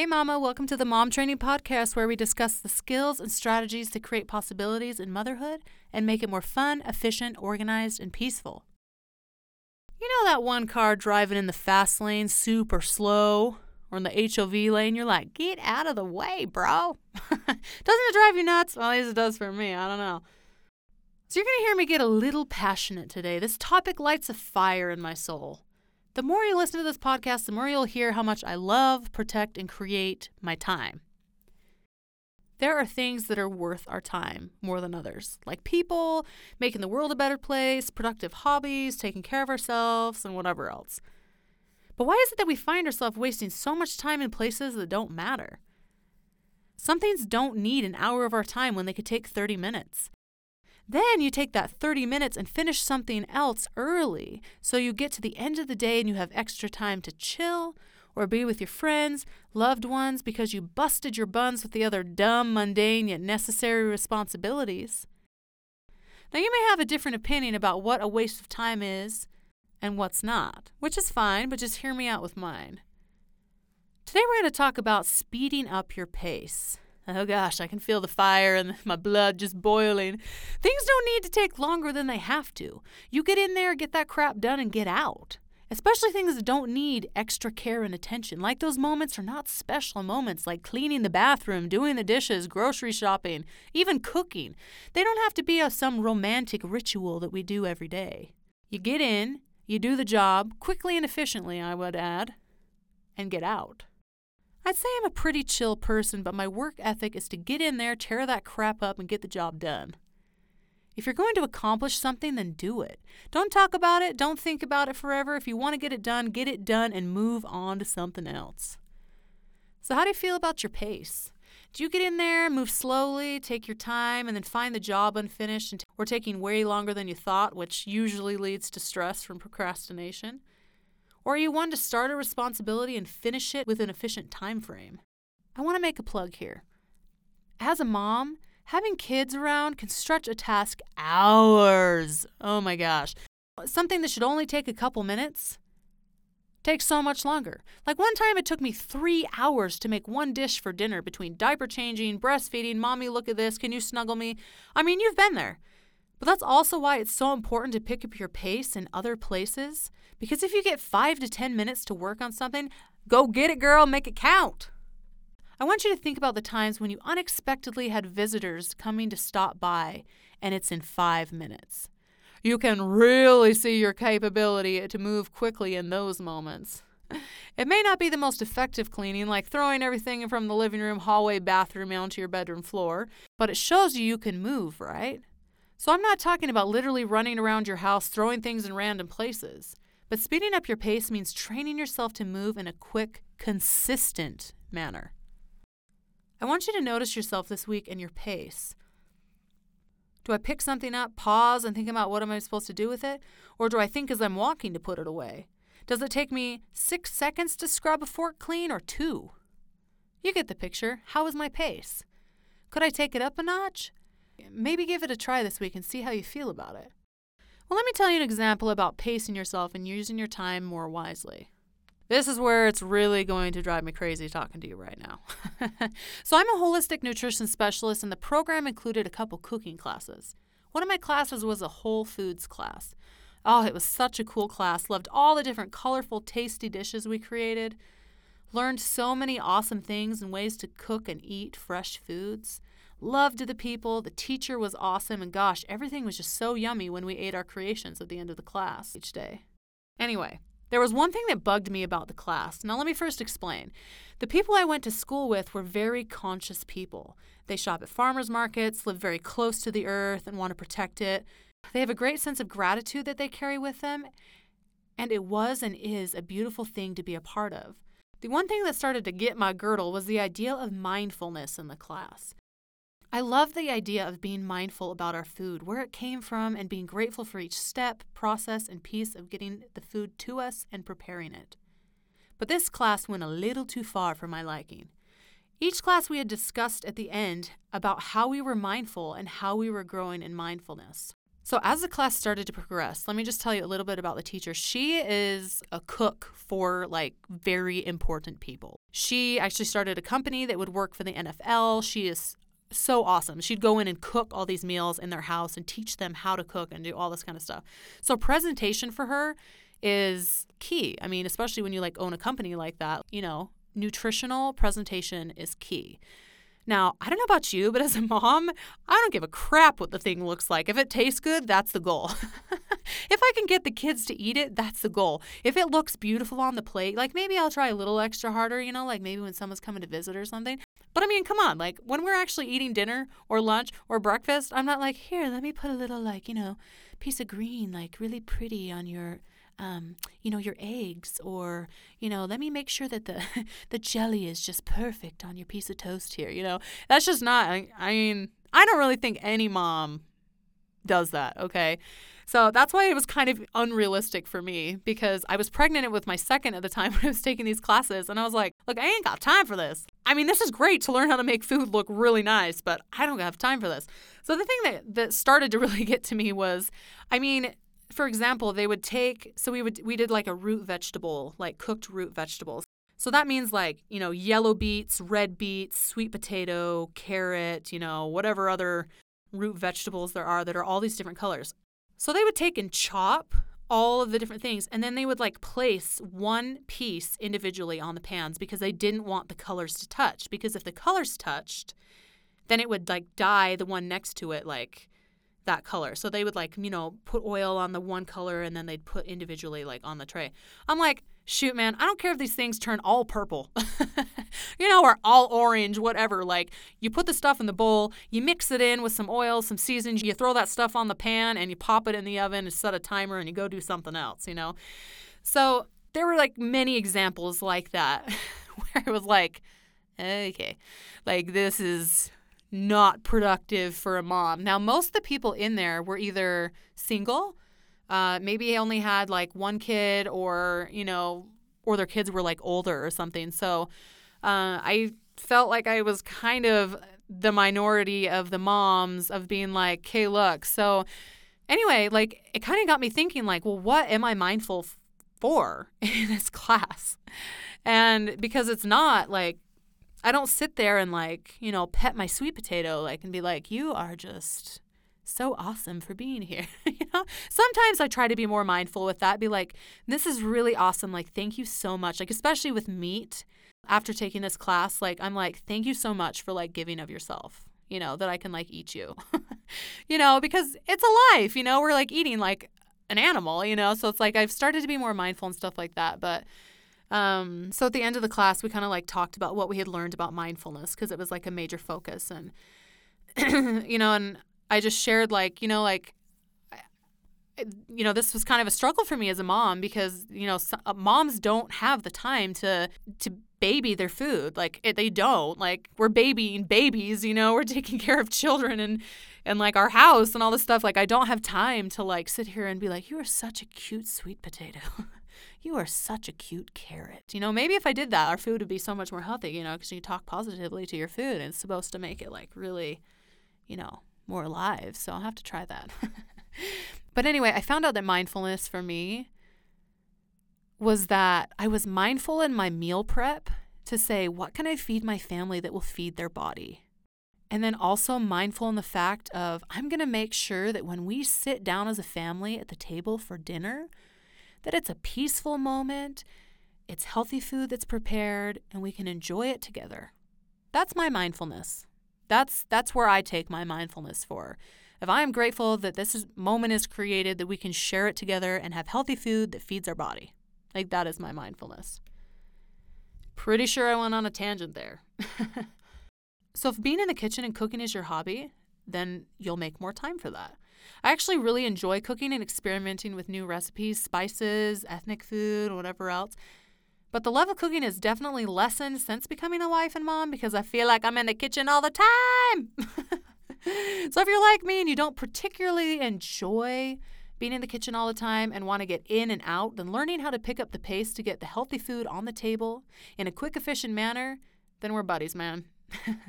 Hey, Mama, welcome to the Mom Training Podcast, where we discuss the skills and strategies to create possibilities in motherhood and make it more fun, efficient, organized, and peaceful. You know that one car driving in the fast lane super slow or in the HOV lane? You're like, get out of the way, bro. Doesn't it drive you nuts? Well, at least it does for me. I don't know. So, you're going to hear me get a little passionate today. This topic lights a fire in my soul. The more you listen to this podcast, the more you'll hear how much I love, protect, and create my time. There are things that are worth our time more than others, like people, making the world a better place, productive hobbies, taking care of ourselves, and whatever else. But why is it that we find ourselves wasting so much time in places that don't matter? Some things don't need an hour of our time when they could take 30 minutes. Then you take that 30 minutes and finish something else early so you get to the end of the day and you have extra time to chill or be with your friends, loved ones, because you busted your buns with the other dumb, mundane, yet necessary responsibilities. Now, you may have a different opinion about what a waste of time is and what's not, which is fine, but just hear me out with mine. Today, we're going to talk about speeding up your pace. Oh gosh, I can feel the fire and my blood just boiling. Things don't need to take longer than they have to. You get in there, get that crap done, and get out. Especially things that don't need extra care and attention. Like those moments are not special moments, like cleaning the bathroom, doing the dishes, grocery shopping, even cooking. They don't have to be a, some romantic ritual that we do every day. You get in, you do the job, quickly and efficiently, I would add, and get out. I'd say I'm a pretty chill person, but my work ethic is to get in there, tear that crap up, and get the job done. If you're going to accomplish something, then do it. Don't talk about it, don't think about it forever. If you want to get it done, get it done and move on to something else. So, how do you feel about your pace? Do you get in there, move slowly, take your time, and then find the job unfinished or taking way longer than you thought, which usually leads to stress from procrastination? Or are you one to start a responsibility and finish it with an efficient time frame? I want to make a plug here. As a mom, having kids around can stretch a task hours. Oh my gosh. Something that should only take a couple minutes takes so much longer. Like one time it took me three hours to make one dish for dinner between diaper changing, breastfeeding, mommy, look at this, can you snuggle me? I mean, you've been there. But that's also why it's so important to pick up your pace in other places. Because if you get five to 10 minutes to work on something, go get it, girl, make it count. I want you to think about the times when you unexpectedly had visitors coming to stop by and it's in five minutes. You can really see your capability to move quickly in those moments. It may not be the most effective cleaning, like throwing everything from the living room, hallway, bathroom onto your bedroom floor, but it shows you you can move, right? So I'm not talking about literally running around your house throwing things in random places, but speeding up your pace means training yourself to move in a quick, consistent manner. I want you to notice yourself this week and your pace. Do I pick something up, pause, and think about what am I supposed to do with it? Or do I think as I'm walking to put it away? Does it take me six seconds to scrub a fork clean or two? You get the picture. How is my pace? Could I take it up a notch? Maybe give it a try this week and see how you feel about it. Well, let me tell you an example about pacing yourself and using your time more wisely. This is where it's really going to drive me crazy talking to you right now. so, I'm a holistic nutrition specialist, and the program included a couple cooking classes. One of my classes was a whole foods class. Oh, it was such a cool class. Loved all the different colorful, tasty dishes we created. Learned so many awesome things and ways to cook and eat fresh foods loved the people, the teacher was awesome, and gosh, everything was just so yummy when we ate our creations at the end of the class each day. Anyway, there was one thing that bugged me about the class. Now, let me first explain. The people I went to school with were very conscious people. They shop at farmers markets, live very close to the earth, and want to protect it. They have a great sense of gratitude that they carry with them, and it was and is a beautiful thing to be a part of. The one thing that started to get my girdle was the idea of mindfulness in the class. I love the idea of being mindful about our food, where it came from, and being grateful for each step, process, and piece of getting the food to us and preparing it. But this class went a little too far for my liking. Each class we had discussed at the end about how we were mindful and how we were growing in mindfulness. So, as the class started to progress, let me just tell you a little bit about the teacher. She is a cook for like very important people. She actually started a company that would work for the NFL. She is so awesome. She'd go in and cook all these meals in their house and teach them how to cook and do all this kind of stuff. So, presentation for her is key. I mean, especially when you like own a company like that, you know, nutritional presentation is key. Now, I don't know about you, but as a mom, I don't give a crap what the thing looks like. If it tastes good, that's the goal. if I can get the kids to eat it, that's the goal. If it looks beautiful on the plate, like maybe I'll try a little extra harder, you know, like maybe when someone's coming to visit or something. But I mean, come on, like when we're actually eating dinner or lunch or breakfast, I'm not like, here, let me put a little, like, you know, piece of green, like really pretty on your um, you know, your eggs, or you know, let me make sure that the the jelly is just perfect on your piece of toast here. You know, that's just not. I, I mean, I don't really think any mom does that. Okay. So that's why it was kind of unrealistic for me because I was pregnant with my second at the time when I was taking these classes. And I was like, look, I ain't got time for this. I mean, this is great to learn how to make food look really nice, but I don't have time for this. So the thing that, that started to really get to me was, I mean, for example, they would take so we would we did like a root vegetable, like cooked root vegetables. So that means like, you know, yellow beets, red beets, sweet potato, carrot, you know, whatever other root vegetables there are that are all these different colors. So they would take and chop all of the different things and then they would like place one piece individually on the pans because they didn't want the colors to touch because if the colors touched, then it would like dye the one next to it like that color. So they would like, you know, put oil on the one color and then they'd put individually like on the tray. I'm like, shoot, man, I don't care if these things turn all purple, you know, or all orange, whatever. Like, you put the stuff in the bowl, you mix it in with some oil, some seasons, you throw that stuff on the pan and you pop it in the oven and set a timer and you go do something else, you know? So there were like many examples like that where it was like, okay, like this is not productive for a mom. Now, most of the people in there were either single, uh, maybe I only had like one kid, or, you know, or their kids were like older or something. So uh, I felt like I was kind of the minority of the moms of being like, okay, look. So anyway, like it kind of got me thinking, like, well, what am I mindful for in this class? And because it's not like I don't sit there and like, you know, pet my sweet potato like and be like, "You are just so awesome for being here." you know? Sometimes I try to be more mindful with that. Be like, "This is really awesome. Like, thank you so much." Like especially with meat. After taking this class, like I'm like, "Thank you so much for like giving of yourself." You know, that I can like eat you. you know, because it's a life, you know, we're like eating like an animal, you know? So it's like I've started to be more mindful and stuff like that, but um, so at the end of the class, we kind of like talked about what we had learned about mindfulness because it was like a major focus. And, you know, and I just shared like, you know, like, you know, this was kind of a struggle for me as a mom because, you know, uh, moms don't have the time to, to baby their food. Like it, they don't like we're babying babies, you know, we're taking care of children and, and like our house and all this stuff. Like I don't have time to like sit here and be like, you are such a cute sweet potato. you are such a cute carrot. You know, maybe if I did that, our food would be so much more healthy, you know, because you talk positively to your food and it's supposed to make it like really, you know, more alive. So I'll have to try that. but anyway, I found out that mindfulness for me was that I was mindful in my meal prep to say, what can I feed my family that will feed their body? And then also mindful in the fact of, I'm going to make sure that when we sit down as a family at the table for dinner, that it's a peaceful moment, it's healthy food that's prepared, and we can enjoy it together. That's my mindfulness. That's that's where I take my mindfulness for. If I am grateful that this is, moment is created, that we can share it together and have healthy food that feeds our body. Like that is my mindfulness. Pretty sure I went on a tangent there. so if being in the kitchen and cooking is your hobby, then you'll make more time for that. I actually really enjoy cooking and experimenting with new recipes, spices, ethnic food, whatever else. But the love of cooking has definitely lessened since becoming a wife and mom because I feel like I'm in the kitchen all the time. so if you're like me and you don't particularly enjoy being in the kitchen all the time and want to get in and out, then learning how to pick up the pace to get the healthy food on the table in a quick, efficient manner, then we're buddies, man.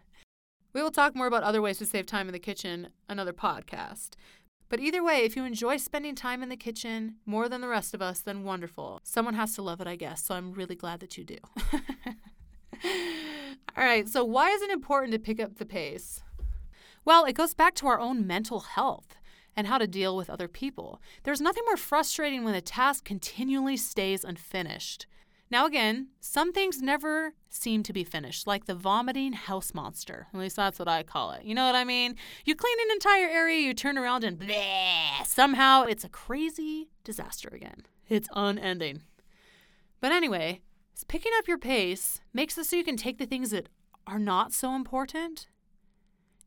we will talk more about other ways to save time in the kitchen another podcast. But either way, if you enjoy spending time in the kitchen more than the rest of us, then wonderful. Someone has to love it, I guess, so I'm really glad that you do. All right, so why is it important to pick up the pace? Well, it goes back to our own mental health and how to deal with other people. There's nothing more frustrating when a task continually stays unfinished. Now, again, some things never seem to be finished, like the vomiting house monster. At least that's what I call it. You know what I mean? You clean an entire area, you turn around, and bleh, somehow it's a crazy disaster again. It's unending. But anyway, picking up your pace makes it so you can take the things that are not so important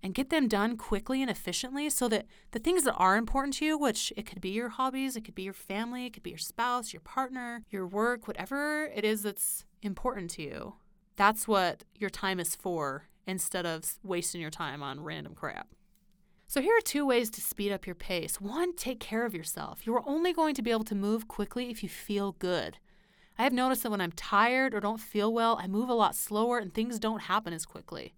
and get them done quickly and efficiently so that the things that are important to you, which it could be your hobbies, it could be your family, it could be your spouse, your partner, your work, whatever it is that's important to you, that's what your time is for instead of wasting your time on random crap. So, here are two ways to speed up your pace. One, take care of yourself. You are only going to be able to move quickly if you feel good. I have noticed that when I'm tired or don't feel well, I move a lot slower and things don't happen as quickly.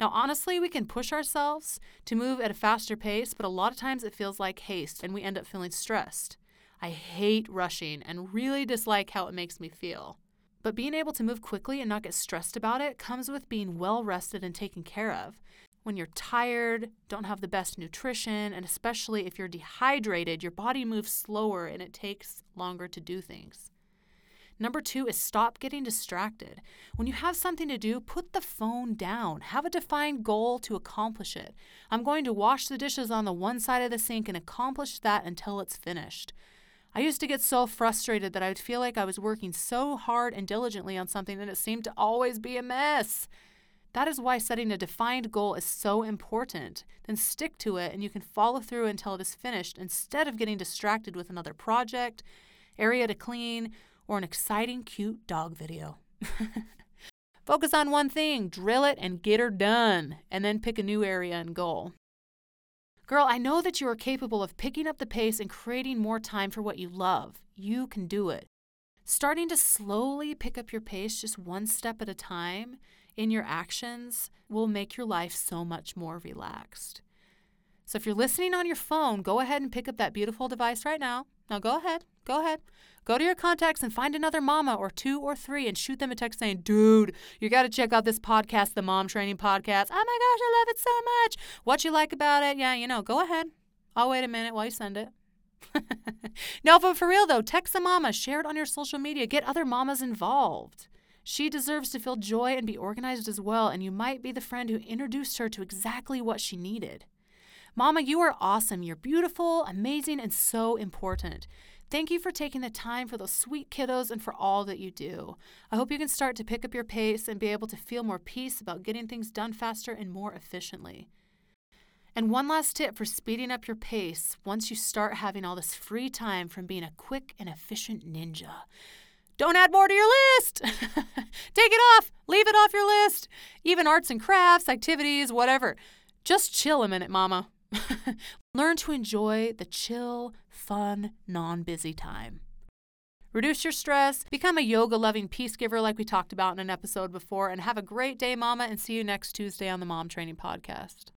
Now, honestly, we can push ourselves to move at a faster pace, but a lot of times it feels like haste and we end up feeling stressed. I hate rushing and really dislike how it makes me feel. But being able to move quickly and not get stressed about it comes with being well rested and taken care of. When you're tired, don't have the best nutrition, and especially if you're dehydrated, your body moves slower and it takes longer to do things. Number two is stop getting distracted. When you have something to do, put the phone down. Have a defined goal to accomplish it. I'm going to wash the dishes on the one side of the sink and accomplish that until it's finished. I used to get so frustrated that I would feel like I was working so hard and diligently on something that it seemed to always be a mess. That is why setting a defined goal is so important. Then stick to it and you can follow through until it is finished instead of getting distracted with another project, area to clean, or an exciting, cute dog video. Focus on one thing, drill it, and get her done, and then pick a new area and goal. Girl, I know that you are capable of picking up the pace and creating more time for what you love. You can do it. Starting to slowly pick up your pace just one step at a time in your actions will make your life so much more relaxed. So if you're listening on your phone, go ahead and pick up that beautiful device right now. Now go ahead, go ahead. Go to your contacts and find another mama or two or three and shoot them a text saying, dude, you got to check out this podcast, the Mom Training Podcast. Oh my gosh, I love it so much. What you like about it? Yeah, you know, go ahead. I'll wait a minute while you send it. no, but for real though, text the mama, share it on your social media, get other mamas involved. She deserves to feel joy and be organized as well, and you might be the friend who introduced her to exactly what she needed. Mama, you are awesome. You're beautiful, amazing, and so important. Thank you for taking the time for those sweet kiddos and for all that you do. I hope you can start to pick up your pace and be able to feel more peace about getting things done faster and more efficiently. And one last tip for speeding up your pace once you start having all this free time from being a quick and efficient ninja. Don't add more to your list. Take it off. Leave it off your list. Even arts and crafts, activities, whatever. Just chill a minute, mama. Learn to enjoy the chill, fun, non busy time. Reduce your stress, become a yoga loving peace giver like we talked about in an episode before, and have a great day, Mama, and see you next Tuesday on the Mom Training Podcast.